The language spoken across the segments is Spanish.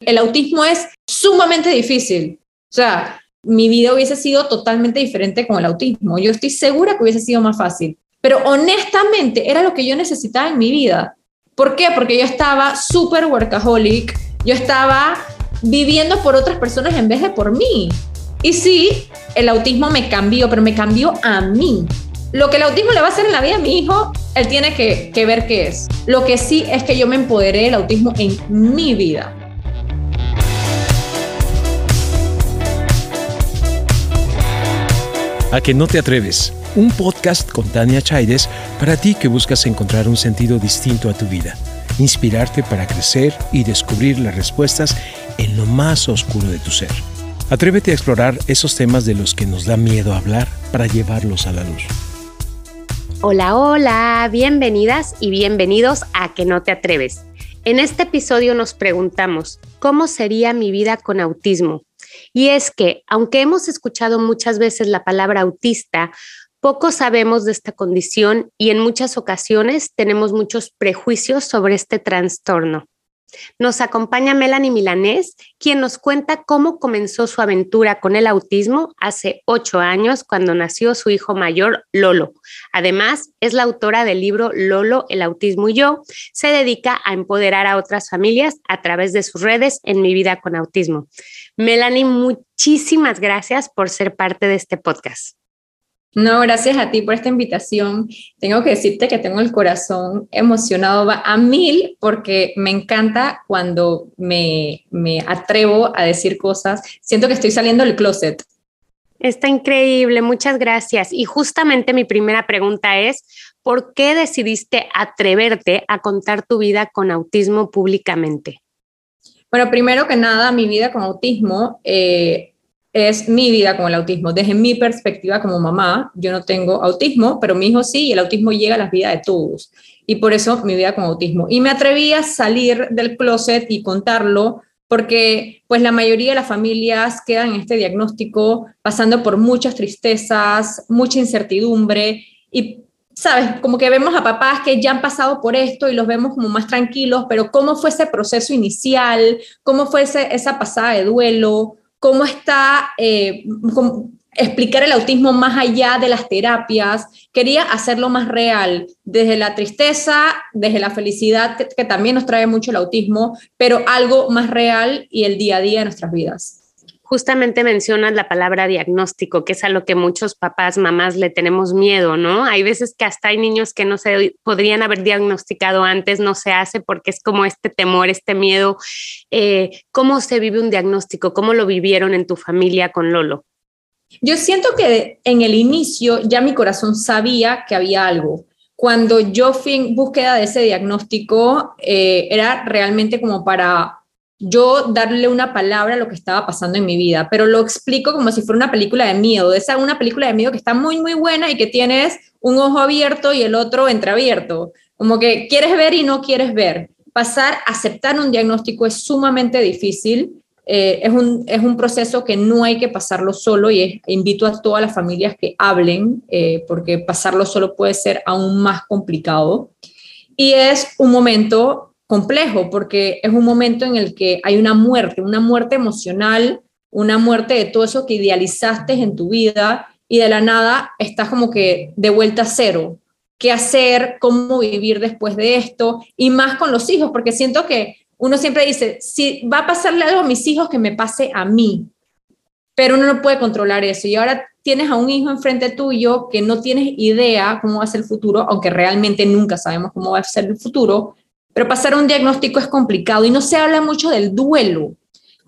El autismo es sumamente difícil. O sea, mi vida hubiese sido totalmente diferente con el autismo. Yo estoy segura que hubiese sido más fácil. Pero honestamente era lo que yo necesitaba en mi vida. ¿Por qué? Porque yo estaba súper workaholic. Yo estaba viviendo por otras personas en vez de por mí. Y sí, el autismo me cambió, pero me cambió a mí. Lo que el autismo le va a hacer en la vida a mi hijo, él tiene que, que ver qué es. Lo que sí es que yo me empoderé del autismo en mi vida. A que no te atreves. Un podcast con Tania Chaides para ti que buscas encontrar un sentido distinto a tu vida, inspirarte para crecer y descubrir las respuestas en lo más oscuro de tu ser. Atrévete a explorar esos temas de los que nos da miedo hablar para llevarlos a la luz. Hola, hola, bienvenidas y bienvenidos a Que no te atreves. En este episodio nos preguntamos, ¿cómo sería mi vida con autismo? Y es que, aunque hemos escuchado muchas veces la palabra autista, poco sabemos de esta condición y en muchas ocasiones tenemos muchos prejuicios sobre este trastorno. Nos acompaña Melanie Milanés, quien nos cuenta cómo comenzó su aventura con el autismo hace ocho años cuando nació su hijo mayor, Lolo. Además, es la autora del libro Lolo, el autismo y yo. Se dedica a empoderar a otras familias a través de sus redes en Mi vida con autismo. Melanie, muchísimas gracias por ser parte de este podcast. No, gracias a ti por esta invitación. Tengo que decirte que tengo el corazón emocionado a mil porque me encanta cuando me, me atrevo a decir cosas. Siento que estoy saliendo del closet. Está increíble, muchas gracias. Y justamente mi primera pregunta es, ¿por qué decidiste atreverte a contar tu vida con autismo públicamente? Bueno, primero que nada, mi vida con autismo eh, es mi vida con el autismo. Desde mi perspectiva como mamá, yo no tengo autismo, pero mi hijo sí, y el autismo llega a las vidas de todos. Y por eso mi vida con autismo. Y me atreví a salir del closet y contarlo porque pues la mayoría de las familias quedan en este diagnóstico pasando por muchas tristezas, mucha incertidumbre y sabes, como que vemos a papás que ya han pasado por esto y los vemos como más tranquilos, pero cómo fue ese proceso inicial, cómo fue esa pasada de duelo, cómo está, eh, explicar el autismo más allá de las terapias. Quería hacerlo más real, desde la tristeza, desde la felicidad, que, que también nos trae mucho el autismo, pero algo más real y el día a día de nuestras vidas justamente mencionas la palabra diagnóstico, que es a lo que muchos papás, mamás le tenemos miedo, ¿no? Hay veces que hasta hay niños que no se podrían haber diagnosticado antes, no se hace porque es como este temor, este miedo. Eh, ¿Cómo se vive un diagnóstico? ¿Cómo lo vivieron en tu familia con Lolo? Yo siento que en el inicio ya mi corazón sabía que había algo. Cuando yo fui en búsqueda de ese diagnóstico, eh, era realmente como para yo darle una palabra a lo que estaba pasando en mi vida, pero lo explico como si fuera una película de miedo, esa una película de miedo que está muy, muy buena y que tienes un ojo abierto y el otro entreabierto, como que quieres ver y no quieres ver. Pasar aceptar un diagnóstico es sumamente difícil, eh, es, un, es un proceso que no hay que pasarlo solo y invito a todas las familias que hablen, eh, porque pasarlo solo puede ser aún más complicado. Y es un momento complejo porque es un momento en el que hay una muerte, una muerte emocional, una muerte de todo eso que idealizaste en tu vida y de la nada estás como que de vuelta a cero. ¿Qué hacer? ¿Cómo vivir después de esto? Y más con los hijos, porque siento que uno siempre dice, si va a pasarle algo a mis hijos, que me pase a mí. Pero uno no puede controlar eso. Y ahora tienes a un hijo enfrente tuyo que no tienes idea cómo va a ser el futuro, aunque realmente nunca sabemos cómo va a ser el futuro, pero pasar un diagnóstico es complicado y no se habla mucho del duelo,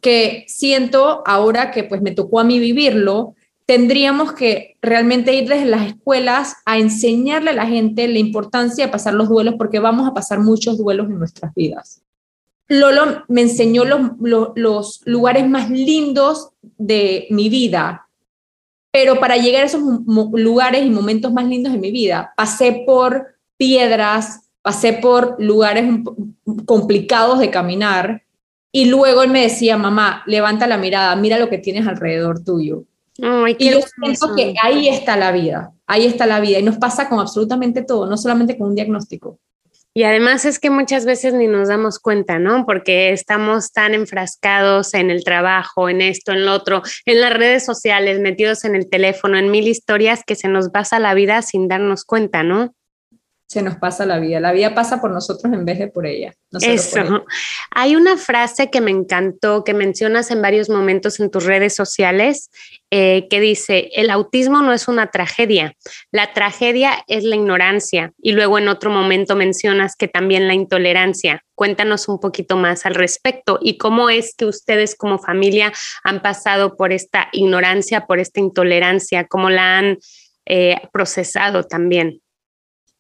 que siento ahora que pues me tocó a mí vivirlo, tendríamos que realmente ir desde las escuelas a enseñarle a la gente la importancia de pasar los duelos porque vamos a pasar muchos duelos en nuestras vidas. Lolo me enseñó los, lugares más lindos de mi vida, pero para llegar a esos lugares y momentos más lindos de mi vida, pasé por piedras, pasé por lugares complicados de caminar y luego él me decía, mamá, levanta la mirada, mira lo que tienes alrededor tuyo. y yo siento que ahí está la vida, ahí está la vida y nos pasa con absolutamente todo, no solamente con un diagnóstico. Y además es que muchas veces ni nos damos cuenta, ¿no? Porque estamos tan enfrascados en el trabajo, en esto, en lo otro, en las redes sociales, metidos en el teléfono, en mil historias que se nos pasa la vida sin darnos cuenta, ¿no? Se nos pasa la vida. La vida pasa por nosotros en vez de por ella. Eso. Hay una frase que me encantó, que mencionas en varios momentos en tus redes sociales, eh, que dice, el autismo no es una tragedia, la tragedia es la ignorancia. Y luego en otro momento mencionas que también la intolerancia. Cuéntanos un poquito más al respecto y cómo es que ustedes como familia han pasado por esta ignorancia, por esta intolerancia, cómo la han eh, procesado también.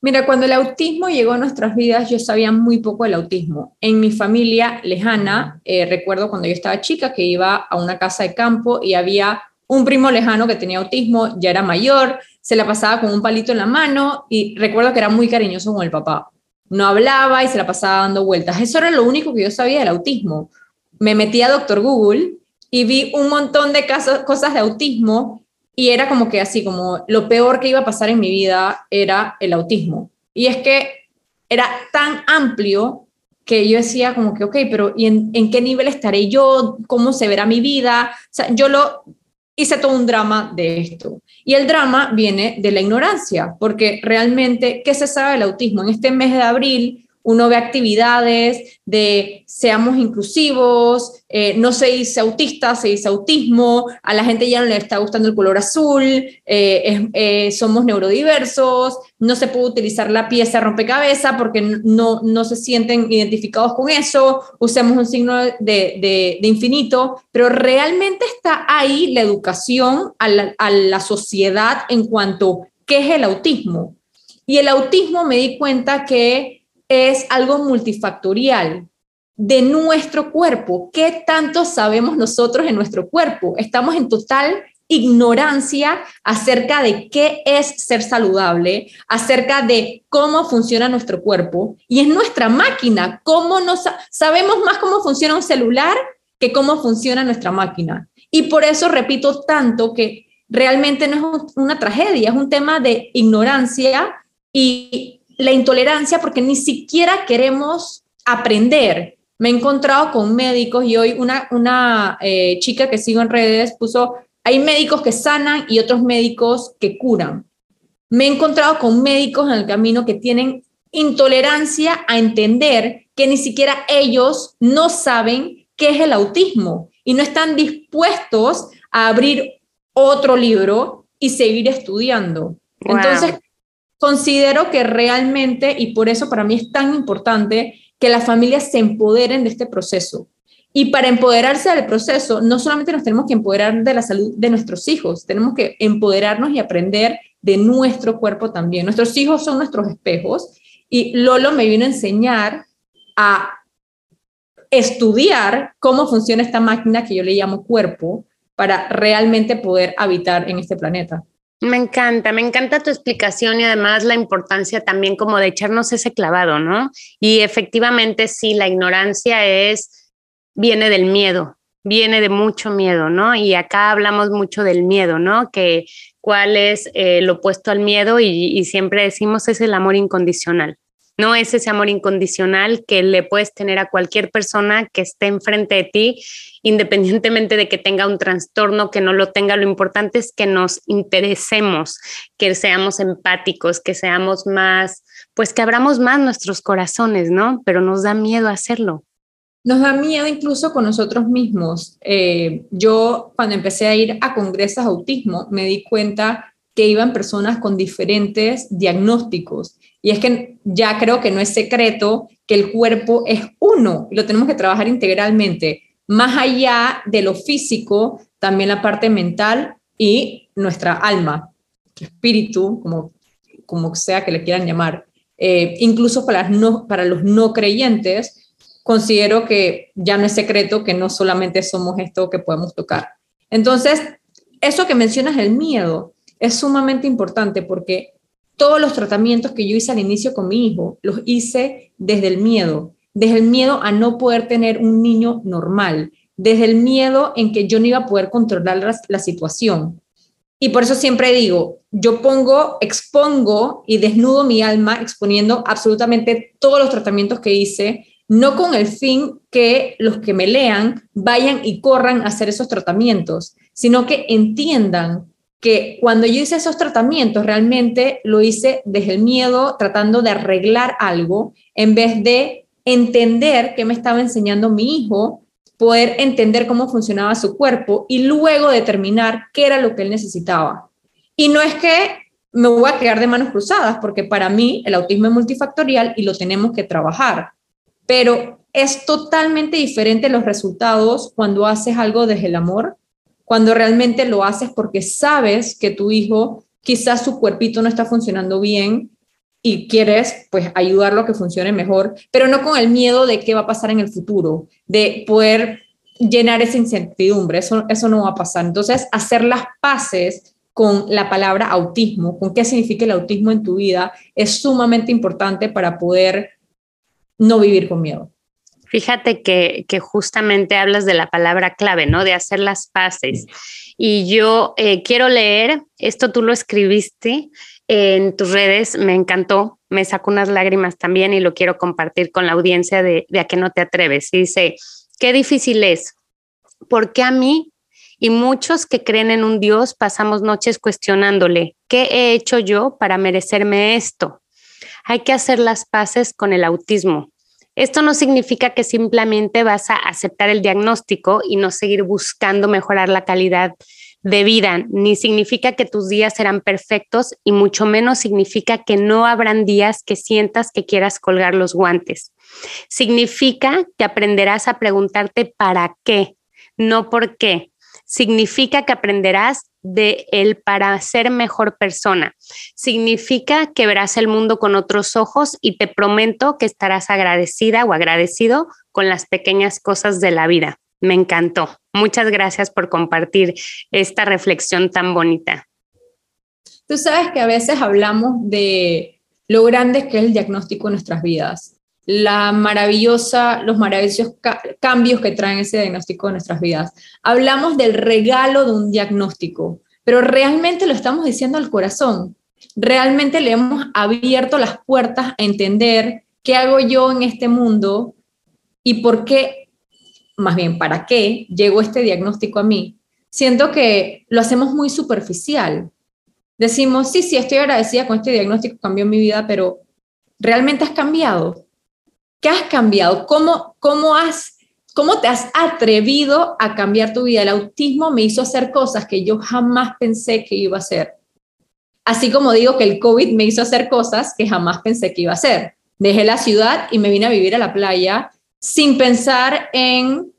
Mira, cuando el autismo llegó a nuestras vidas, yo sabía muy poco del autismo. En mi familia lejana, eh, recuerdo cuando yo estaba chica que iba a una casa de campo y había un primo lejano que tenía autismo, ya era mayor, se la pasaba con un palito en la mano y recuerdo que era muy cariñoso con el papá. No hablaba y se la pasaba dando vueltas. Eso era lo único que yo sabía del autismo. Me metí a Doctor Google y vi un montón de casos, cosas de autismo y era como que así, como lo peor que iba a pasar en mi vida era el autismo. Y es que era tan amplio que yo decía como que, ok, pero ¿y en, qué nivel estaré yo? ¿Cómo se verá mi vida? O sea, yo lo hice todo un drama de esto. Y el drama viene de la ignorancia, porque realmente, ¿qué se sabe del autismo? En este mes de abril uno ve actividades de seamos inclusivos, eh, no se dice autista, se dice autismo, a la gente ya no le está gustando el color azul, eh, eh, somos neurodiversos, no se puede utilizar la pieza rompecabezas porque no, no se sienten identificados con eso, usemos un signo de, de, infinito, pero realmente está ahí la educación a la, a la sociedad en cuanto qué es el autismo. Y el autismo me di cuenta que es algo multifactorial de nuestro cuerpo. ¿Qué tanto sabemos nosotros en nuestro cuerpo? Estamos en total ignorancia acerca de qué es ser saludable, acerca de cómo funciona nuestro cuerpo y es nuestra máquina, cómo nos sabemos más cómo funciona un celular que cómo funciona nuestra máquina. Y por eso repito tanto que realmente no es una tragedia, es un tema de ignorancia y la intolerancia porque ni siquiera queremos aprender. Me he encontrado con médicos y hoy una, una eh, chica que sigo en redes puso, hay médicos que sanan y otros médicos que curan. Me he encontrado con médicos en el camino que tienen intolerancia a entender que ni siquiera ellos no saben qué es el autismo y no están dispuestos a abrir otro libro y seguir estudiando. Entonces, considero que realmente, y por eso para mí es tan importante, que las familias se empoderen de este proceso. Y para empoderarse del proceso, no solamente nos tenemos que empoderar de la salud de nuestros hijos, tenemos que empoderarnos y aprender de nuestro cuerpo también. Nuestros hijos son nuestros espejos y Lolo me vino a enseñar a estudiar cómo funciona esta máquina que yo le llamo cuerpo para realmente poder habitar en este planeta. Me encanta, me encanta tu explicación y además la importancia también como de echarnos ese clavado, ¿no? Y efectivamente sí, la ignorancia es, viene del miedo, viene de mucho miedo, ¿no? Y acá hablamos mucho del miedo, ¿no? Que cuál es eh, lo opuesto al miedo y, y siempre decimos es el amor incondicional. No es ese amor incondicional que le puedes tener a cualquier persona que esté enfrente de ti, independientemente de que tenga un trastorno, que no lo tenga. Lo importante es que nos interesemos, que seamos empáticos, que seamos más, pues que abramos más nuestros corazones, ¿no? Pero nos da miedo hacerlo. Nos da miedo incluso con nosotros mismos. Eh, yo cuando empecé a ir a congresos autismo me di cuenta que iban personas con diferentes diagnósticos y es que ya creo que no es secreto que el cuerpo es uno y lo tenemos que trabajar integralmente. Más allá de lo físico, también la parte mental y nuestra alma, espíritu, como, como sea que le quieran llamar. Eh, incluso para, los no creyentes, considero que ya no es secreto que no solamente somos esto que podemos tocar. Entonces, eso que mencionas, el miedo, es sumamente importante porque todos los tratamientos que yo hice al inicio con mi hijo, los hice desde el miedo, desde el miedo a no poder tener un niño normal, desde el miedo en que yo no iba a poder controlar la, situación. Y por eso siempre digo, yo pongo, expongo y desnudo mi alma exponiendo absolutamente todos los tratamientos que hice, no con el fin que los que me lean vayan y corran a hacer esos tratamientos, sino que entiendan que cuando yo hice esos tratamientos realmente lo hice desde el miedo, tratando de arreglar algo, en vez de entender qué me estaba enseñando mi hijo poder entender cómo funcionaba su cuerpo y luego determinar qué era lo que él necesitaba. Y no es que me voy a quedar de manos cruzadas, porque para mí el autismo es multifactorial y lo tenemos que trabajar, pero es totalmente diferente los resultados cuando haces algo desde el amor, cuando realmente lo haces porque sabes que tu hijo quizás su cuerpito no está funcionando bien y quieres pues ayudarlo a que funcione mejor, pero no con el miedo de qué va a pasar en el futuro, de poder llenar esa incertidumbre, eso, eso no va a pasar. Entonces, hacer las paces con la palabra autismo, con qué significa el autismo en tu vida, es sumamente importante para poder no vivir con miedo. Fíjate que, justamente hablas de la palabra clave, ¿no? De hacer las paces. Y yo eh, quiero leer, esto tú lo escribiste, en tus redes, me encantó, me sacó unas lágrimas también y lo quiero compartir con la audiencia de, de a que no te atreves. dice, qué difícil es, porque a mí y muchos que creen en un Dios pasamos noches cuestionándole, ¿qué he hecho yo para merecerme esto? Hay que hacer las paces con el autismo. Esto no significa que simplemente vas a aceptar el diagnóstico y no seguir buscando mejorar la calidad de vida, ni significa que tus días serán perfectos y mucho menos significa que no habrán días que sientas que quieras colgar los guantes. Significa que aprenderás a preguntarte para qué, no por qué. Significa que aprenderás de él para ser mejor persona. Significa que verás el mundo con otros ojos y te prometo que estarás agradecida o agradecido con las pequeñas cosas de la vida. Me encantó. Muchas gracias por compartir esta reflexión tan bonita. Tú sabes que a veces hablamos de lo grande que es el diagnóstico en nuestras vidas, la maravillosa, los maravillosos cambios que traen ese diagnóstico en nuestras vidas. Hablamos del regalo de un diagnóstico, pero realmente lo estamos diciendo al corazón. Realmente le hemos abierto las puertas a entender qué hago yo en este mundo y por qué más bien, ¿para qué llegó este diagnóstico a mí? Siento que lo hacemos muy superficial. Decimos, sí, sí, estoy agradecida con este diagnóstico, cambió mi vida, pero ¿realmente has cambiado? ¿Qué has cambiado? ¿Cómo, cómo, has, ¿Cómo te has atrevido a cambiar tu vida? El autismo me hizo hacer cosas que yo jamás pensé que iba a hacer. Así como digo que el COVID me hizo hacer cosas que jamás pensé que iba a hacer. Dejé la ciudad y me vine a vivir a la playa sin pensar en,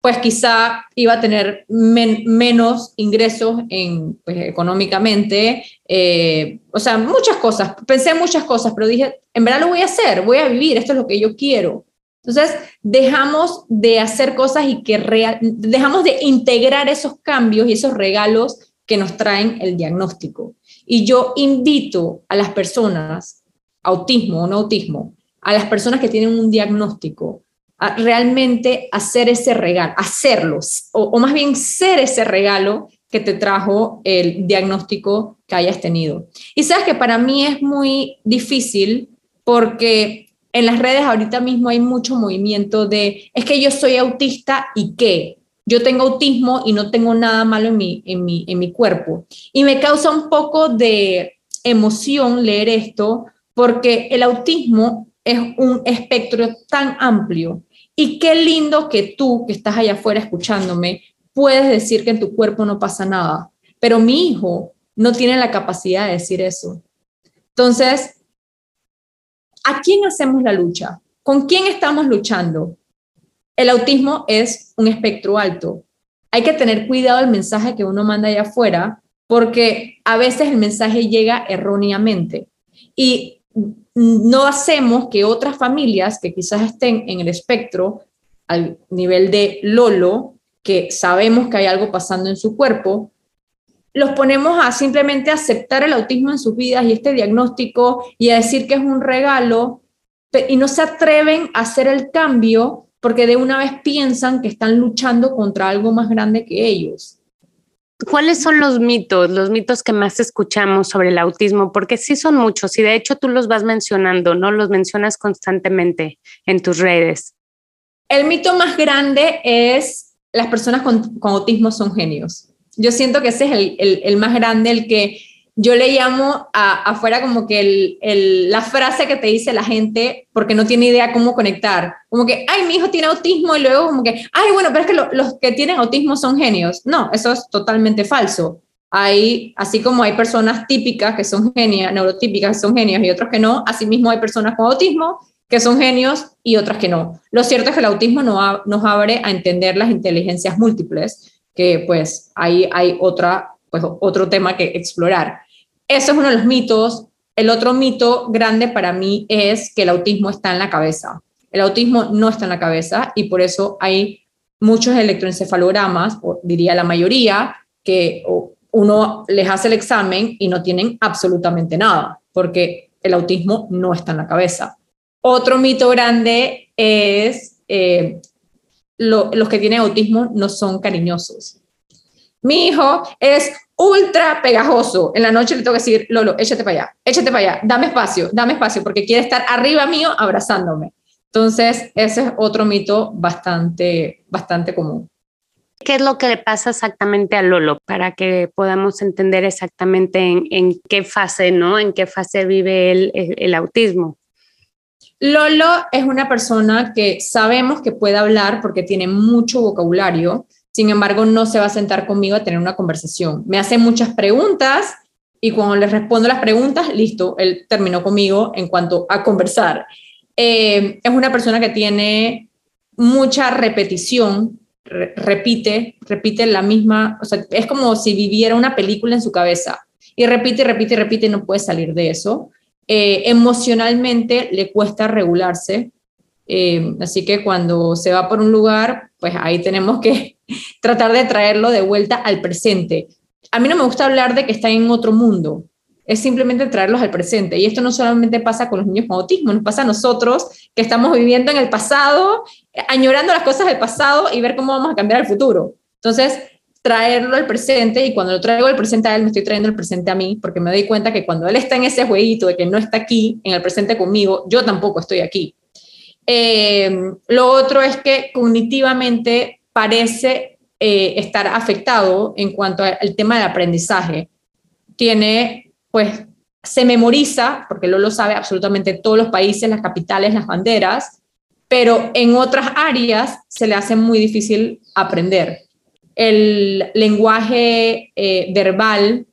pues quizá iba a tener menos ingresos en, pues, económicamente, eh, o sea, muchas cosas, pensé en muchas cosas, pero dije, en verdad lo voy a hacer, voy a vivir, esto es lo que yo quiero. Entonces, dejamos de hacer cosas y que dejamos de integrar esos cambios y esos regalos que nos traen el diagnóstico. Y yo invito a las personas, autismo o no autismo, a las personas que tienen un diagnóstico realmente hacer ese regalo, hacerlos, o, o más bien ser ese regalo que te trajo el diagnóstico que hayas tenido. Y sabes que para mí es muy difícil porque en las redes ahorita mismo hay mucho movimiento de, es que yo soy autista y qué, yo tengo autismo y no tengo nada malo en mi, en mi, en mi cuerpo. Y me causa un poco de emoción leer esto porque el autismo es un espectro tan amplio. Y qué lindo que tú, que estás allá afuera escuchándome, puedes decir que en tu cuerpo no pasa nada. Pero mi hijo no tiene la capacidad de decir eso. Entonces, ¿a quién hacemos la lucha? ¿Con quién estamos luchando? El autismo es un espectro alto. Hay que tener cuidado el mensaje que uno manda allá afuera, porque a veces el mensaje llega erróneamente. Y no hacemos que otras familias que quizás estén en el espectro al nivel de Lolo, que sabemos que hay algo pasando en su cuerpo, los ponemos a simplemente aceptar el autismo en sus vidas y este diagnóstico y a decir que es un regalo y no se atreven a hacer el cambio porque de una vez piensan que están luchando contra algo más grande que ellos. ¿Cuáles son los mitos, los mitos que más escuchamos sobre el autismo? Porque sí son muchos y de hecho tú los vas mencionando, ¿no? Los mencionas constantemente en tus redes. El mito más grande es las personas con, autismo son genios. Yo siento que ese es el, el más grande, el que yo le llamo afuera como que la frase que te dice la gente porque no tiene idea cómo conectar. Como que, ay, mi hijo tiene autismo y luego como que, ay, bueno, pero es que los que tienen autismo son genios. No, eso es totalmente falso. Hay, así como hay personas típicas que son genias, neurotípicas que son genios y otros que no, asimismo hay personas con autismo que son genios y otras que no. Lo cierto es que el autismo no nos abre a entender las inteligencias múltiples, que pues ahí hay otra, pues, otro tema que explorar. Eso es uno de los mitos. El otro mito grande para mí es que el autismo está en la cabeza. El autismo no está en la cabeza y por eso hay muchos electroencefalogramas, diría la mayoría, que uno les hace el examen y no tienen absolutamente nada, porque el autismo no está en la cabeza. Otro mito grande es eh, los que tienen autismo no son cariñosos. Mi hijo es ultra pegajoso. En la noche le tengo que decir, Lolo, échate para allá, échate para allá, dame espacio, dame espacio, porque quiere estar arriba mío abrazándome. Entonces, ese es otro mito bastante, bastante común. ¿Qué es lo que le pasa exactamente a Lolo para que podamos entender exactamente en, qué fase, ¿no? En qué fase vive el autismo. Lolo es una persona que sabemos que puede hablar porque tiene mucho vocabulario, sin embargo, no se va a sentar conmigo a tener una conversación. Me hace muchas preguntas y cuando le respondo las preguntas, listo, él terminó conmigo en cuanto a conversar. Eh, es una persona que tiene mucha repetición, repite, repite la misma, o sea, es como si viviera una película en su cabeza y repite, repite, repite y no puede salir de eso. Eh, emocionalmente le cuesta regularse, eh, así que cuando se va por un lugar, pues ahí tenemos que tratar de traerlo de vuelta al presente. A mí no me gusta hablar de que está en otro mundo, es simplemente traerlos al presente. Y esto no solamente pasa con los niños con autismo, nos pasa a nosotros que estamos viviendo en el pasado, añorando las cosas del pasado y ver cómo vamos a cambiar el futuro. Entonces, traerlo al presente y cuando lo traigo al presente a él, me estoy trayendo el presente a mí, porque me doy cuenta que cuando él está en ese jueguito de que no está aquí, en el presente conmigo, yo tampoco estoy aquí. Eh, lo otro es que cognitivamente parece eh, estar afectado en cuanto al tema del aprendizaje. Tiene, pues, se memoriza, porque lo sabe absolutamente todos los países, las capitales, las banderas, pero en otras áreas se le hace muy difícil aprender. El lenguaje eh, verbal,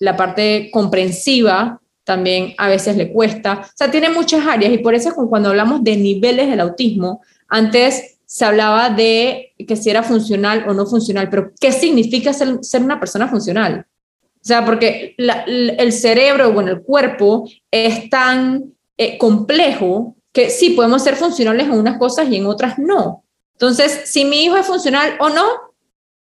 la parte comprensiva, también a veces le cuesta. O sea, tiene muchas áreas y por eso cuando hablamos de niveles del autismo, antes se hablaba de que si era funcional o no funcional, pero ¿qué significa ser, una persona funcional? O sea, porque el cerebro, bueno, el cuerpo es tan eh, complejo que sí, podemos ser funcionales en unas cosas y en otras no. Entonces, si mi hijo es funcional o no,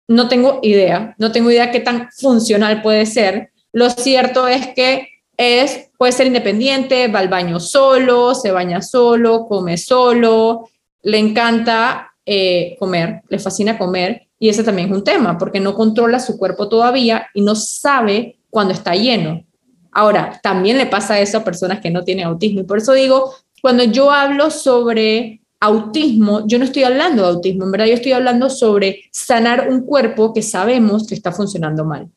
no tengo idea, no tengo idea qué tan funcional puede ser. Lo cierto es que es, puede ser independiente, va al baño solo, se baña solo, come solo, le encanta eh, comer, le fascina comer, y ese también es un tema, porque no controla su cuerpo todavía y no sabe cuando está lleno. Ahora, también le pasa eso a personas que no tienen autismo, y por eso digo, cuando yo hablo sobre autismo, yo no estoy hablando de autismo, en verdad yo estoy hablando sobre sanar un cuerpo que sabemos que está funcionando mal.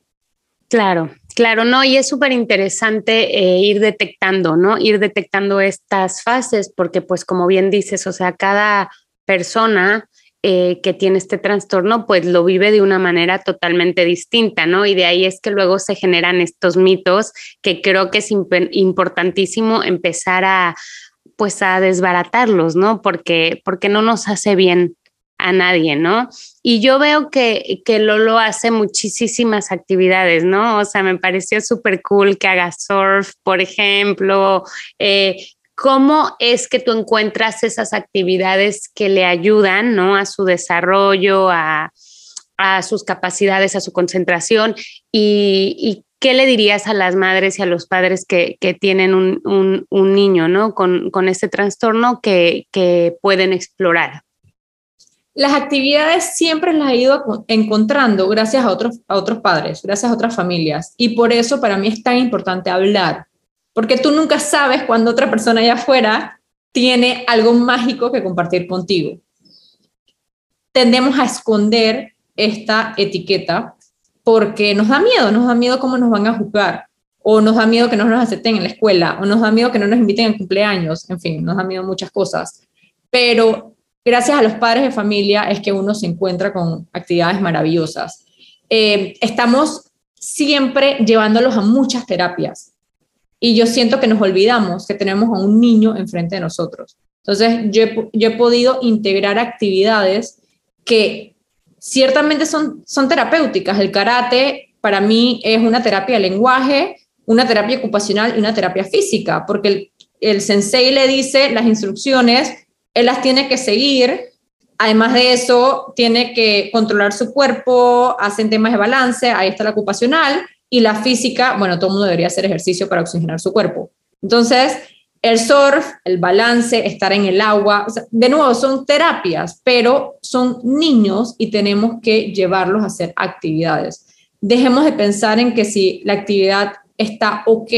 Claro, claro, no, y es súper interesante eh, ir detectando, ¿no? Ir detectando estas fases, porque pues como bien dices, o sea, cada persona eh, que tiene este trastorno, pues lo vive de una manera totalmente distinta, ¿no? Y de ahí es que luego se generan estos mitos que creo que es importantísimo empezar a, pues a desbaratarlos, ¿no? Porque, porque no nos hace bien a nadie, ¿no? Y yo veo que, que Lolo hace muchísimas actividades, ¿no? O sea, me pareció súper cool que haga surf, por ejemplo. Eh, ¿Cómo es que tú encuentras esas actividades que le ayudan, ¿no? A su desarrollo, a, sus capacidades, a su concentración y, ¿qué le dirías a las madres y a los padres que, tienen un, niño ¿no? con, con este trastorno que, que pueden explorar? Las actividades siempre las he ido encontrando gracias a otros, padres, gracias a otras familias. Y por eso para mí es tan importante hablar, porque tú nunca sabes cuando otra persona allá afuera tiene algo mágico que compartir contigo. Tendemos a esconder esta etiqueta porque nos da miedo, nos da miedo cómo nos van a juzgar, o nos da miedo que no nos acepten en la escuela, o nos da miedo que no nos inviten a cumpleaños, en fin, nos da miedo muchas cosas. Pero gracias a los padres de familia es que uno se encuentra con actividades maravillosas. Eh, estamos siempre llevándolos a muchas terapias y yo siento que nos olvidamos que tenemos a un niño enfrente de nosotros. Entonces, yo he, podido integrar actividades que ciertamente son, son terapéuticas. El karate para mí es una terapia de lenguaje, una terapia ocupacional y una terapia física, porque el, el sensei le dice las instrucciones él las tiene que seguir. Además de eso, tiene que controlar su cuerpo, hacen temas de balance, ahí está la ocupacional, y la física, bueno, todo el mundo debería hacer ejercicio para oxigenar su cuerpo. Entonces, el surf, el balance, estar en el agua, de nuevo, son terapias, pero son niños y tenemos que llevarlos a hacer actividades. Dejemos de pensar en que si la actividad está ok,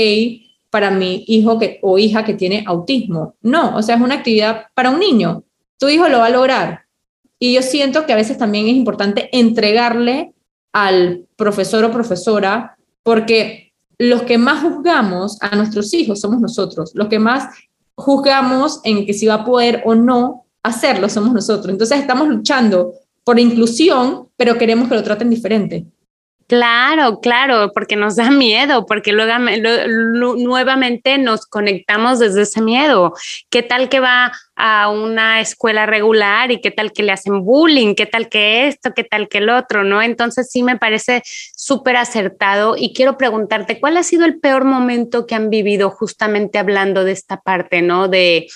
para mi hijo que, o hija que tiene autismo. No, o sea, es una actividad para un niño. Tu hijo lo va a lograr. Y yo siento que a veces también es importante entregarle al profesor o profesora, porque los que más juzgamos a nuestros hijos somos nosotros, los que más juzgamos en que si va a poder o no hacerlo somos nosotros. Entonces estamos luchando por inclusión, pero queremos que lo traten diferente. Claro, claro, porque nos da miedo, porque luego, nuevamente nos conectamos desde ese miedo. ¿Qué tal que va a una escuela regular y qué tal que le hacen bullying? ¿Qué tal que esto? ¿Qué tal que el otro? ¿No? Entonces sí me parece súper acertado y quiero preguntarte, ¿cuál ha sido el peor momento que han vivido justamente hablando de esta parte, ¿no? De,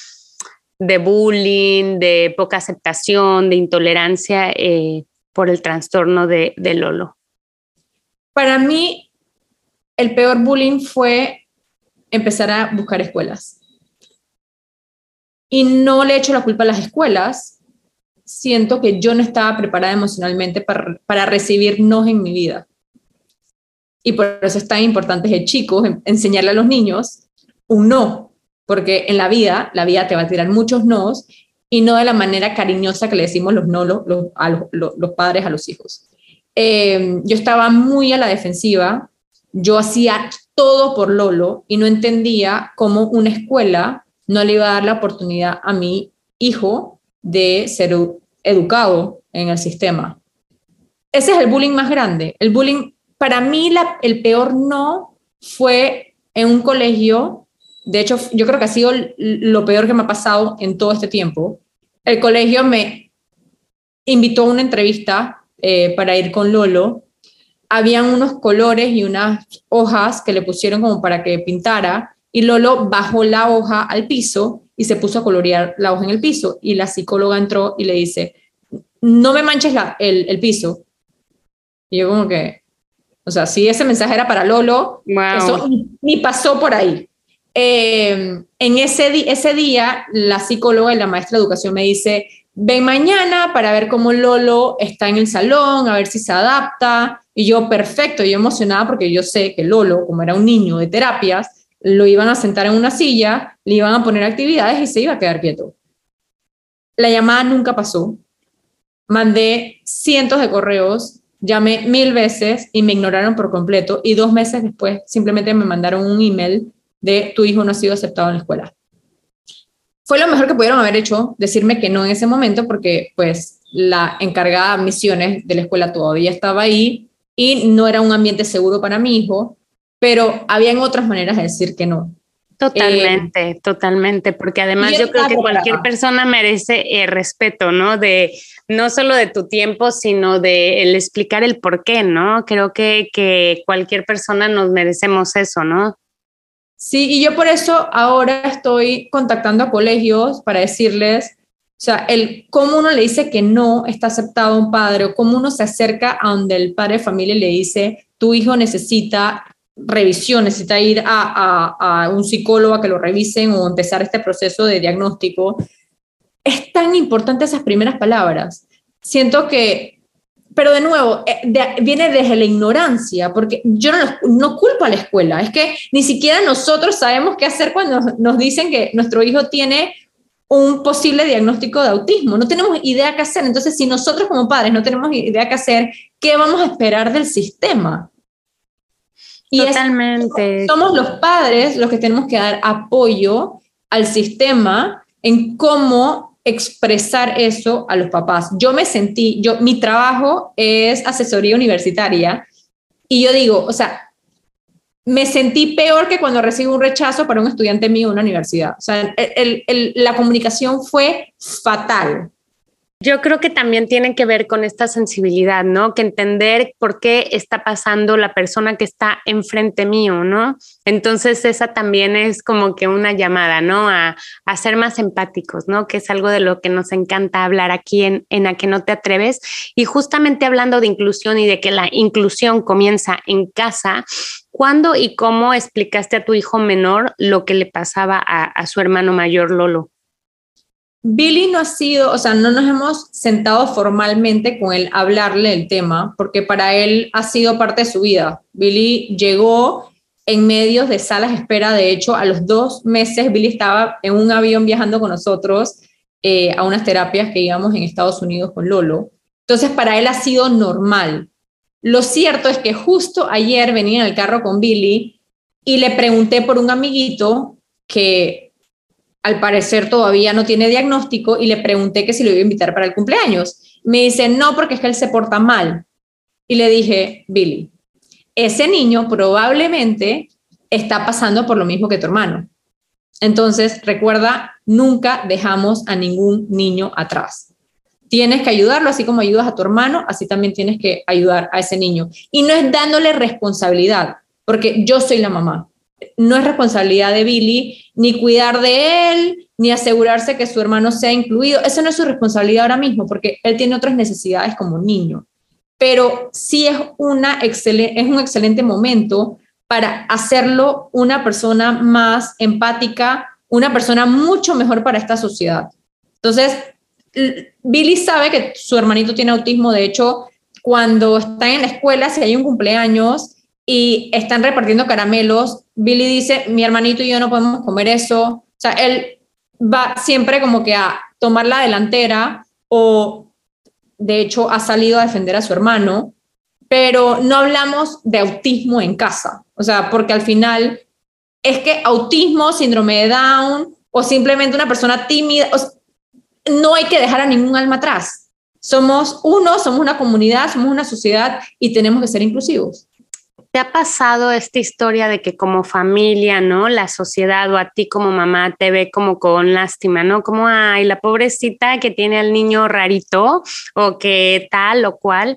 bullying, de poca aceptación, de intolerancia eh, por el trastorno de Lolo. Para mí, el peor bullying fue empezar a buscar escuelas. Y no le echo la culpa a las escuelas. Siento que yo no estaba preparada emocionalmente para, para recibir no en mi vida. Y por eso es tan importante de chicos enseñarle a los niños un no, porque en la vida, la vida te va a tirar muchos nos y no de la manera cariñosa que le decimos los no a los padres a los hijos. Eh, yo estaba muy a la defensiva, yo hacía todo por Lolo y no entendía cómo una escuela no le iba a dar la oportunidad a mi hijo de ser educado en el sistema. Ese es el bullying más grande. El bullying, para mí, el peor no fue en un colegio. De hecho, yo creo que ha sido lo peor que me ha pasado en todo este tiempo. El colegio me invitó a una entrevista eh, para ir con Lolo, habían unos colores y unas hojas que le pusieron como para que pintara y Lolo bajó la hoja al piso y se puso a colorear la hoja en el piso y la psicóloga entró y le dice, no me manches la, el, piso. Y yo como que, o sea, si ese mensaje era para Lolo, eso ni, pasó por ahí. Eh, en ese, ese día, la psicóloga y la maestra de educación me dice, ven mañana para ver cómo Lolo está en el salón, a ver si se adapta. Y yo, perfecto, yo emocionada porque yo sé que Lolo, como era un niño de terapias, lo iban a sentar en una silla, le iban a poner actividades y se iba a quedar quieto. La llamada nunca pasó. Mandé cientos de correos, llamé mil veces y me ignoraron por completo. Y dos meses después simplemente me mandaron un email de tu hijo no ha sido aceptado en la escuela fue lo mejor que pudieron haber hecho, decirme que no en ese momento, porque pues la encargada de misiones de la escuela todavía estaba ahí y no era un ambiente seguro para mi hijo, pero habían otras maneras de decir que no. Totalmente, eh, totalmente, porque además yo creo que cualquier persona merece el respeto, ¿no? De no solo de tu tiempo, sino de el explicar el por qué, ¿no? Creo que, que cualquier persona nos merecemos eso, ¿no? Sí, y yo por eso ahora estoy contactando a colegios para decirles, o sea, el cómo uno le dice que no está aceptado a un padre o cómo uno se acerca a donde el padre de familia le dice, tu hijo necesita revisión, necesita ir a, a, a un psicólogo a que lo revisen o empezar este proceso de diagnóstico. Es tan importante esas primeras palabras. siento que, pero de nuevo, eh, viene desde la ignorancia, porque yo no, no culpo a la escuela, es que ni siquiera nosotros sabemos qué hacer cuando nos dicen que nuestro hijo tiene un posible diagnóstico de autismo. No tenemos idea qué hacer. Entonces, si nosotros como padres no tenemos idea qué hacer, ¿qué vamos a esperar del sistema? Y Totalmente. somos los padres los que tenemos que dar apoyo al sistema en cómo expresar eso a los papás. Yo me sentí, yo, mi trabajo es asesoría universitaria y yo digo, o sea, me sentí peor que cuando recibo un rechazo para un estudiante mío en una universidad. O sea, la comunicación fue fatal. Yo creo que también tiene que ver con esta sensibilidad, ¿no? Que entender por qué está pasando la persona que está enfrente mío, ¿no? Entonces esa también es como que una llamada, ¿no? A, ser más empáticos, ¿no? Que es algo de lo que nos encanta hablar aquí en, en A que no te atreves. Y justamente hablando de inclusión y de que la inclusión comienza en casa, ¿cuándo y cómo explicaste a tu hijo menor lo que le pasaba a, a su hermano mayor Lolo? Billy no ha sido, o sea, no nos hemos sentado formalmente con él a hablarle del tema, porque para él ha sido parte de su vida. Billy llegó en medios de salas de espera, de hecho, a los dos meses Billy estaba en un avión viajando con nosotros eh, a unas terapias que íbamos en Estados Unidos con Lolo. Entonces, para él ha sido normal. Lo cierto es que justo ayer venía en el carro con Billy y le pregunté por un amiguito que al parecer todavía no tiene diagnóstico y le pregunté que si lo iba a invitar para el cumpleaños. Me dice, no, porque es que él se porta mal. Y le dije, Billy, ese niño probablemente está pasando por lo mismo que tu hermano. Entonces, recuerda, nunca dejamos a ningún niño atrás. Tienes que ayudarlo, así como ayudas a tu hermano, así también tienes que ayudar a ese niño. Y no es dándole responsabilidad, porque yo soy la mamá no es responsabilidad de Billy ni cuidar de él, ni asegurarse que su hermano sea incluido. Eso no es su responsabilidad ahora mismo, porque él tiene otras necesidades como niño. Pero sí es, una es un excelente momento para hacerlo una persona más empática, una persona mucho mejor para esta sociedad. Entonces, Billy sabe que su hermanito tiene autismo, de hecho, cuando está en la escuela, si hay un cumpleaños, y están repartiendo caramelos, Billy dice, mi hermanito y yo no podemos comer eso. O sea, él va siempre como que a tomar la delantera o de hecho ha salido a defender a su hermano, pero no hablamos de autismo en casa. O sea, porque al final es que autismo, síndrome de Down o simplemente una persona tímida, no hay que dejar a ningún alma atrás. Somos uno, somos una comunidad, somos una sociedad y tenemos que ser inclusivos. ¿Te ha pasado esta historia de que como familia, ¿no? La sociedad o a ti como mamá te ve como con lástima, ¿no? Como, ay, la pobrecita que tiene al niño rarito o que tal o cual,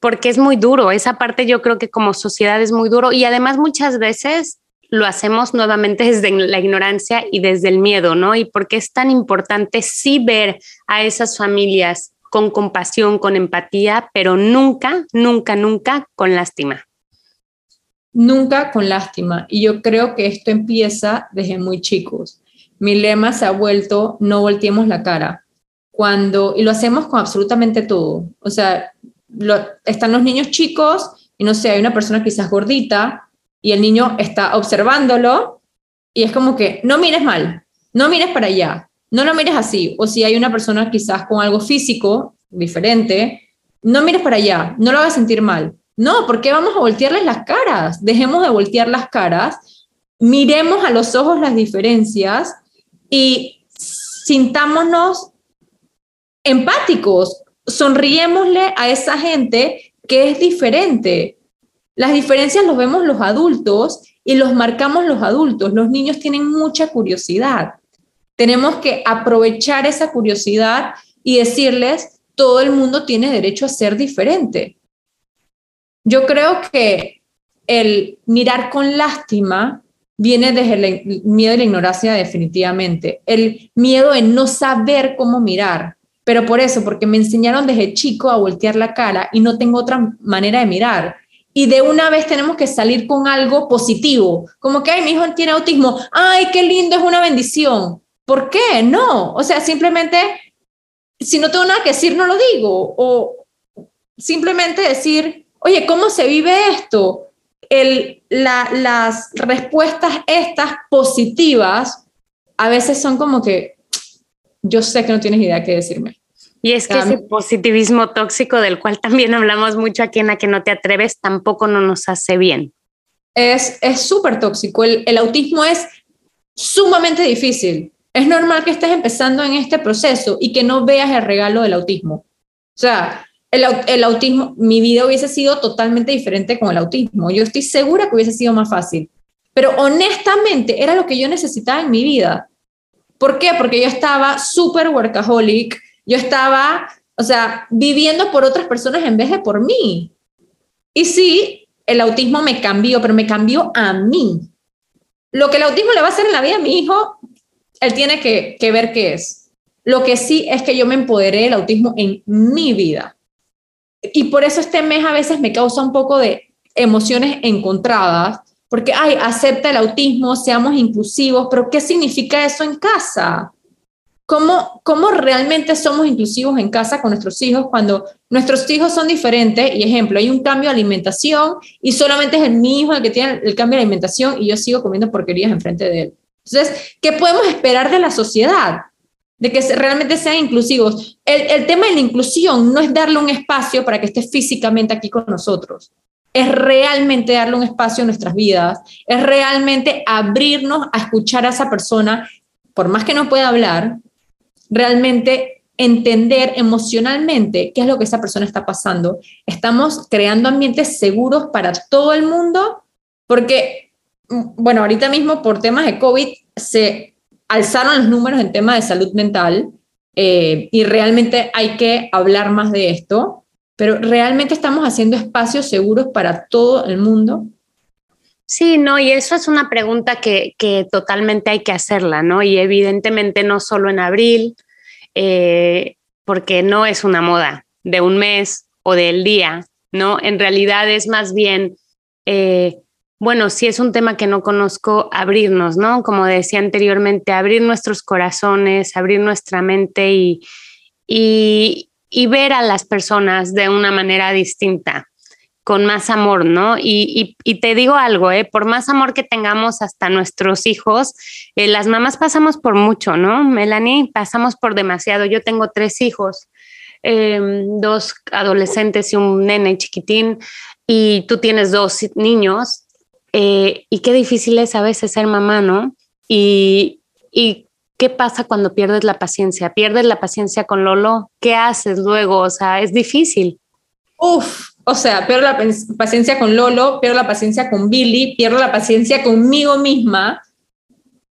porque es muy duro. Esa parte yo creo que como sociedad es muy duro y además muchas veces lo hacemos nuevamente desde la ignorancia y desde el miedo, ¿no? Y porque es tan importante sí ver a esas familias con compasión, con empatía, pero nunca, nunca, nunca con lástima nunca con lástima. Y yo creo que esto empieza desde muy chicos. Mi lema se ha vuelto, no volteemos la cara. Cuando, y lo hacemos con absolutamente todo. O sea, están los niños chicos y no sé, hay una persona quizás gordita y el niño está observándolo y es como que no mires mal, no mires para allá, no lo mires así. O si hay una persona quizás con algo físico diferente, no mires para allá, no lo hagas sentir mal. No, ¿por qué vamos a voltearles las caras? Dejemos de voltear las caras, miremos a los ojos las diferencias y sintámonos empáticos, sonriémosle a esa gente que es diferente. Las diferencias los vemos los adultos y los marcamos los adultos. Los niños tienen mucha curiosidad. Tenemos que aprovechar esa curiosidad y decirles, todo el mundo tiene derecho a ser diferente. Yo creo que el mirar con lástima viene desde el miedo y la ignorancia definitivamente. El miedo en no saber cómo mirar. Pero por eso, porque me enseñaron desde chico a voltear la cara y no tengo otra manera de mirar. Y de una vez tenemos que salir con algo positivo. Como que, ay, mi hijo tiene autismo. Ay, qué lindo, es una bendición. ¿Por qué? No. O sea, simplemente si no tengo nada que decir, no lo digo. O simplemente decir, oye, ¿cómo se vive esto? El, las respuestas estas positivas a veces son como que yo sé que no tienes idea qué decirme. Y es que ese positivismo tóxico del cual también hablamos mucho aquí en la que no te atreves tampoco no nos hace bien. Es súper tóxico. El, el autismo es sumamente difícil. Es normal que estés empezando en este proceso y que no veas el regalo del autismo. O sea, el, autismo, mi vida hubiese sido totalmente diferente con el autismo. Yo estoy segura que hubiese sido más fácil. Pero honestamente era lo que yo necesitaba en mi vida. ¿Por qué? Porque yo estaba súper workaholic, yo estaba, o sea, viviendo por otras personas en vez de por mí. Y sí, el autismo me cambió, pero me cambió a mí. Lo que el autismo le va a hacer en la vida a mi hijo, él tiene que ver qué es. Lo que sí es que yo me empoderé del autismo en mi vida. Y por eso este mes a veces me causa un poco de emociones encontradas, porque, ay, acepta el autismo, seamos inclusivos, pero ¿qué significa eso en casa? ¿Cómo, ¿Cómo realmente somos inclusivos en casa con nuestros hijos cuando nuestros hijos son diferentes? Y ejemplo, hay un cambio de alimentación y solamente es el mi hijo el que tiene el cambio de alimentación y yo sigo comiendo porquerías enfrente de él. Entonces, ¿qué podemos esperar de la sociedad? De que realmente sean inclusivos. El, el tema de la inclusión no es darle un espacio para que esté físicamente aquí con nosotros es realmente darle un espacio en nuestras vidas, es realmente abrirnos a escuchar a esa persona, por más que no pueda hablar, realmente entender emocionalmente qué es lo que esa persona está pasando. Estamos creando ambientes seguros para todo el mundo, porque, mm, bueno, ahorita mismo por temas de COVID se alzaron los números en temas de salud mental eh, y realmente hay que hablar más de esto, pero realmente estamos haciendo espacios seguros para todo el mundo. Sí, no, y eso es una pregunta que, que totalmente hay que hacerla, ¿no? Y evidentemente no solo en abril, eh, porque no es una moda de un mes o del día, ¿no? En realidad es más bien, eh, bueno, si es un tema que no conozco, abrirnos, ¿no? Como decía anteriormente, abrir nuestros corazones, abrir nuestra mente y, y, y ver a las personas de una manera distinta con más amor, ¿no? Y, te digo algo, ¿eh? por más amor que tengamos hasta nuestros hijos, eh, las mamás pasamos por mucho, ¿no? Melanie, pasamos por demasiado. Yo tengo tres hijos, em, dos adolescentes y un nene chiquitín, y tú tienes dos niños, eh, y qué difícil es a veces ser mamá, ¿no? Y, y ¿qué pasa cuando pierdes la paciencia? ¿Pierdes la paciencia con Lolo? ¿Qué haces luego? O sea, es difícil. Uf, o sea, pierdo la paciencia con Lolo, pierdo la paciencia con Billy, pierdo la paciencia conmigo misma.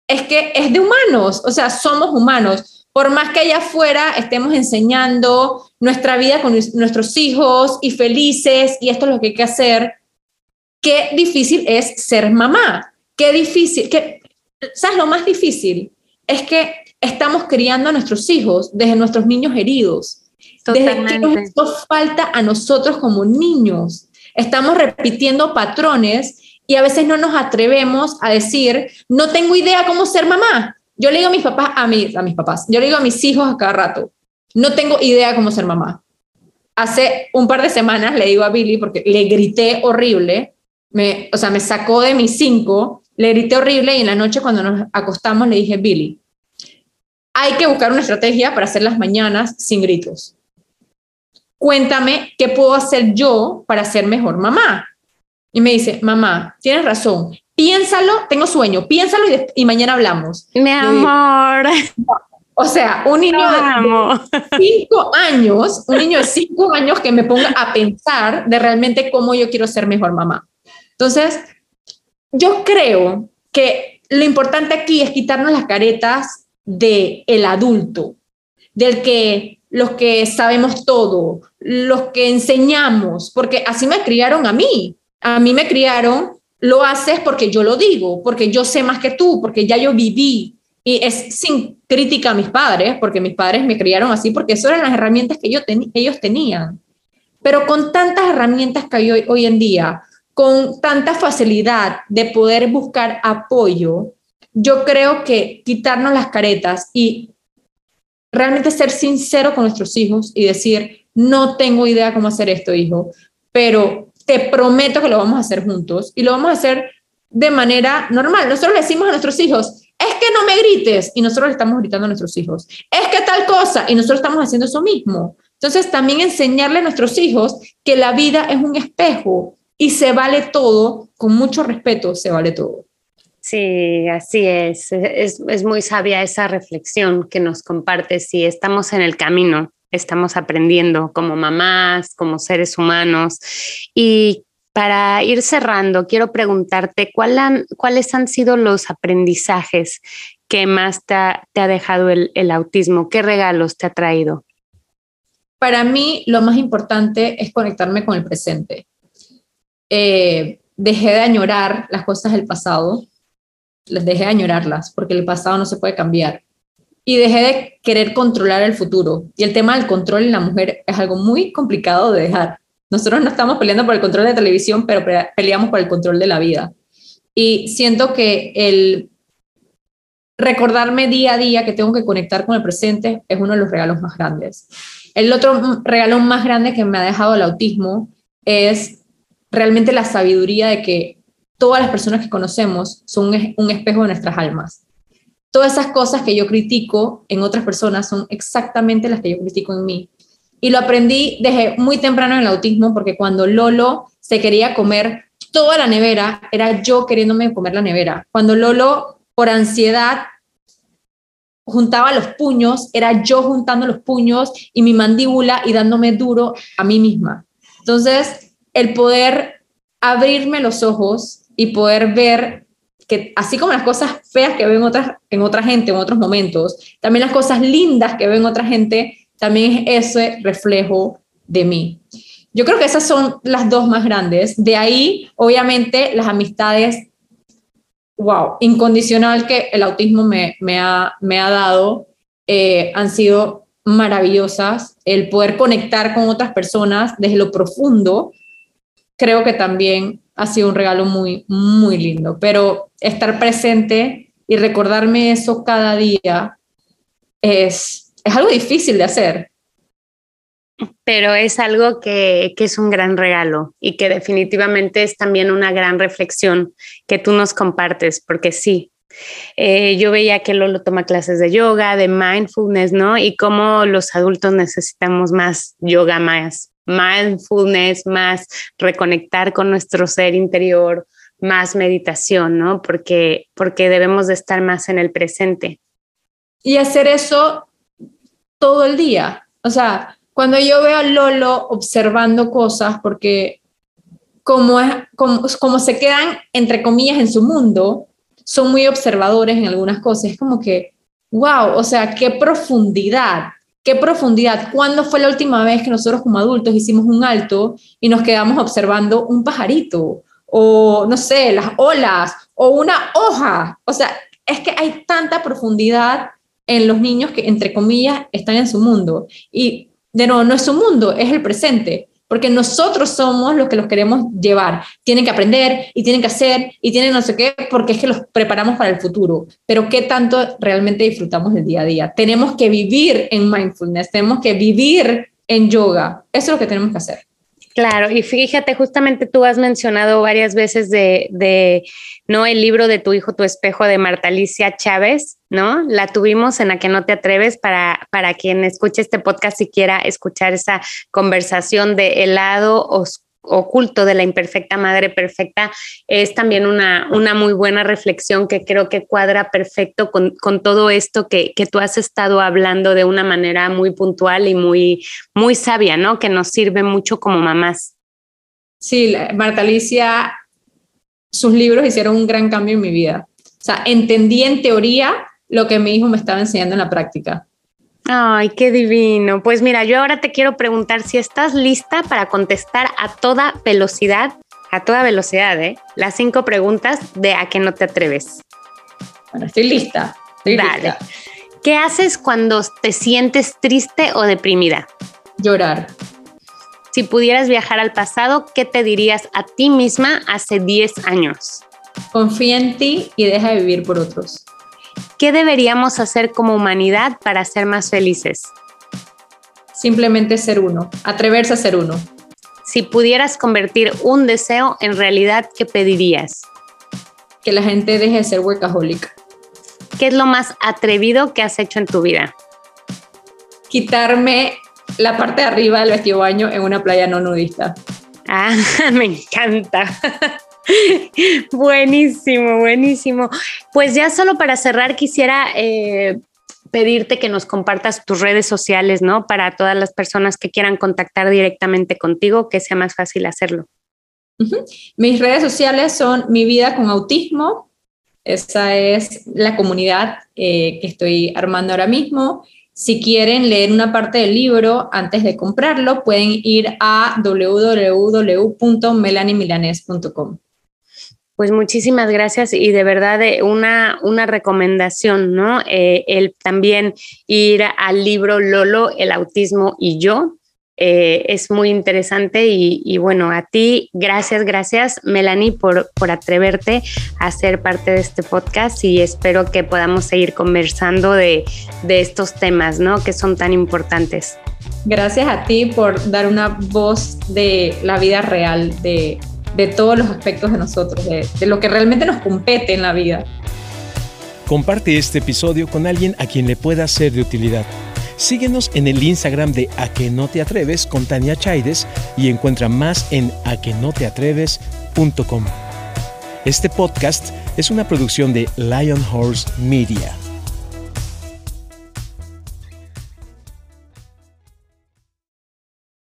Es que es de humanos, o sea, somos humanos. Por más que allá afuera estemos enseñando nuestra vida con nuestros hijos y felices, y esto es lo que hay que hacer, qué difícil es ser mamá. Qué difícil, que, ¿sabes? Lo más difícil es que estamos criando a nuestros hijos desde nuestros niños heridos Totalmente. Desde que nos falta a nosotros como niños. Estamos repitiendo patrones y a veces no nos atrevemos a decir, no tengo idea cómo ser mamá. Yo le digo a mis papás, a, mis, a mis papás, yo le digo a mis hijos a cada rato, no tengo idea cómo ser mamá. Hace un par de semanas le digo a Billy, porque le grité horrible, me, o sea, me sacó de mis cinco, le grité horrible y en la noche cuando nos acostamos le dije, Billy, hay que buscar una estrategia para hacer las mañanas sin gritos cuéntame qué puedo hacer yo para ser mejor mamá. Y me dice, mamá, tienes razón, piénsalo, tengo sueño, piénsalo y, mañana hablamos. Mi amor. o sea, un niño de cinco años, un niño de cinco años que me ponga a pensar de realmente cómo yo quiero ser mejor mamá. Entonces, yo creo que lo importante aquí es quitarnos las caretas del el adulto, del que los que sabemos todo, los que enseñamos, porque así me criaron a mí. A mí me criaron, lo haces porque yo lo digo, porque yo sé más que tú, porque ya yo viví. Y es sin crítica a mis padres, porque mis padres me criaron así, porque eso eran las herramientas que yo ellos tenían. Pero con tantas herramientas que hay hoy en día, con tanta facilidad de poder buscar apoyo, yo creo que quitarnos las caretas y realmente ser sincero con nuestros hijos y decir, no tengo idea cómo hacer esto, hijo, pero te prometo que lo vamos a hacer juntos y lo vamos a hacer de manera normal. Nosotros le decimos a nuestros hijos, es que no me grites y nosotros le estamos gritando a nuestros hijos, es que tal cosa y nosotros estamos haciendo eso mismo. Entonces también enseñarle a nuestros hijos que la vida es un espejo y se vale todo, con mucho respeto se vale todo. Sí, así es. es. Es, muy sabia esa reflexión que nos compartes. Si estamos en el camino, estamos aprendiendo como mamás, como seres humanos. Y para ir cerrando, quiero preguntarte cuáles han sido los aprendizajes que más te ha, dejado el, autismo. ¿Qué regalos te ha traído? Para mí, lo más importante es conectarme con el presente. Eh, dejé de añorar las cosas del pasado les dejé de añorarlas, porque el pasado no se puede cambiar. Y dejé de querer controlar el futuro. Y el tema del control en la mujer es algo muy complicado de dejar. Nosotros no estamos peleando por el control de televisión, pero peleamos por el control de la vida. Y siento que el recordarme día a día que tengo que conectar con el presente es uno de los regalos más grandes. El otro regalo más grande que me ha dejado el autismo es realmente la sabiduría de que todas las personas que conocemos son un espejo de nuestras almas. Todas esas cosas que yo critico en otras personas son exactamente las que yo critico en mí. Y lo aprendí desde muy temprano en el autismo, porque cuando Lolo se quería comer toda la nevera, era yo queriéndome comer la nevera. Cuando Lolo, por ansiedad, juntaba los puños, era yo juntando los puños y mi mandíbula y dándome duro a mí misma. Entonces, el poder abrirme los ojos y poder ver que así como las cosas feas que ven otras, en otra gente en otros momentos, también las cosas lindas que ven otra gente, también es ese reflejo de mí. Yo creo que esas son las dos más grandes. De ahí, obviamente, las amistades, wow, incondicional que el autismo me, me, ha, me ha dado, eh, han sido maravillosas. El poder conectar con otras personas desde lo profundo, creo que también ha sido un regalo muy, muy lindo. Pero estar presente y recordarme eso cada día es, es algo difícil de hacer. Pero es algo que, que, es un gran regalo y que definitivamente es también una gran reflexión que tú nos compartes, porque sí, eh, yo veía que Lolo toma clases de yoga, de mindfulness, ¿no? Y cómo los adultos necesitamos más yoga, más mindfulness, más reconectar con nuestro ser interior, más meditación, ¿no? Porque, porque debemos de estar más en el presente. Y hacer eso todo el día. O sea, cuando yo veo a Lolo observando cosas, porque como, es, como, como se quedan, entre comillas, en su mundo, son muy observadores en algunas cosas. Es como que, wow, o sea, qué profundidad ¿Qué profundidad? ¿Cuándo fue la última vez que nosotros como adultos hicimos un alto y nos quedamos observando un pajarito? O, no sé, las olas, o una hoja. O sea, es que hay tanta profundidad en los niños que, entre comillas, están en su mundo. Y de nuevo, no es su mundo, es el presente porque nosotros somos los que los queremos llevar. Tienen que aprender y tienen que hacer y tienen no sé qué, porque es que los preparamos para el futuro. Pero ¿qué tanto realmente disfrutamos del día a día? Tenemos que vivir en mindfulness, tenemos que vivir en yoga. Eso es lo que tenemos que hacer. Claro, y fíjate, justamente tú has mencionado varias veces de, ¿no? El libro de tu hijo, tu espejo de Marta Alicia Chávez, ¿no? La tuvimos en la que no te atreves para, para quien escuche este podcast y quiera escuchar esa conversación de helado oscuro oculto de la imperfecta madre perfecta es también una, una muy buena reflexión que creo que cuadra perfecto con, todo esto que, tú has estado hablando de una manera muy puntual y muy, muy sabia, ¿no? Que nos sirve mucho como mamás. Sí, Marta Alicia, sus libros hicieron un gran cambio en mi vida. O sea, entendí en teoría lo que mi hijo me estaba enseñando en la práctica. Ay, qué divino. Pues mira, yo ahora te quiero preguntar si estás lista para contestar a toda velocidad, a toda velocidad, ¿eh? Las cinco preguntas de a qué no te atreves. Bueno, estoy lista. Dale. ¿Qué haces cuando te sientes triste o deprimida? Llorar. Si pudieras viajar al pasado, ¿qué te dirías a ti misma hace 10 años? Confía en ti y deja de vivir por otros. ¿Qué deberíamos hacer como humanidad para ser más felices? Simplemente ser uno, atreverse a ser uno. Si pudieras convertir un deseo en realidad, ¿qué pedirías? Que la gente deje de ser workaholic. ¿Qué es lo más atrevido que has hecho en tu vida? Quitarme la parte de arriba del vestido baño en una playa no nudista. Ah, me encanta. buenísimo, buenísimo. Pues ya solo para cerrar quisiera eh, pedirte que nos compartas tus redes sociales, ¿no? Para todas las personas que quieran contactar directamente contigo, que sea más fácil hacerlo. Mis redes sociales son Mi Vida con Autismo. Esa es la comunidad eh, que estoy armando ahora mismo. Si quieren leer una parte del libro antes de comprarlo, pueden ir a www.melaniemilanes.com. Pues muchísimas gracias y de verdad eh, una, una recomendación, ¿no? Eh, el también ir al libro Lolo, el autismo y yo. Eh, es muy interesante y, bueno, a ti, gracias, gracias Melanie por, por atreverte a ser parte de este podcast y espero que podamos seguir conversando de, de estos temas, ¿no? Que son tan importantes. Gracias a ti por dar una voz de la vida real, de de todos los aspectos de nosotros, de, lo que realmente nos compete en la vida. Comparte este episodio con alguien a quien le pueda ser de utilidad. Síguenos en el Instagram de A que no te atreves con Tania Chaides y encuentra más en aquenoteatreves.com. Este podcast es una producción de Lion Horse Media.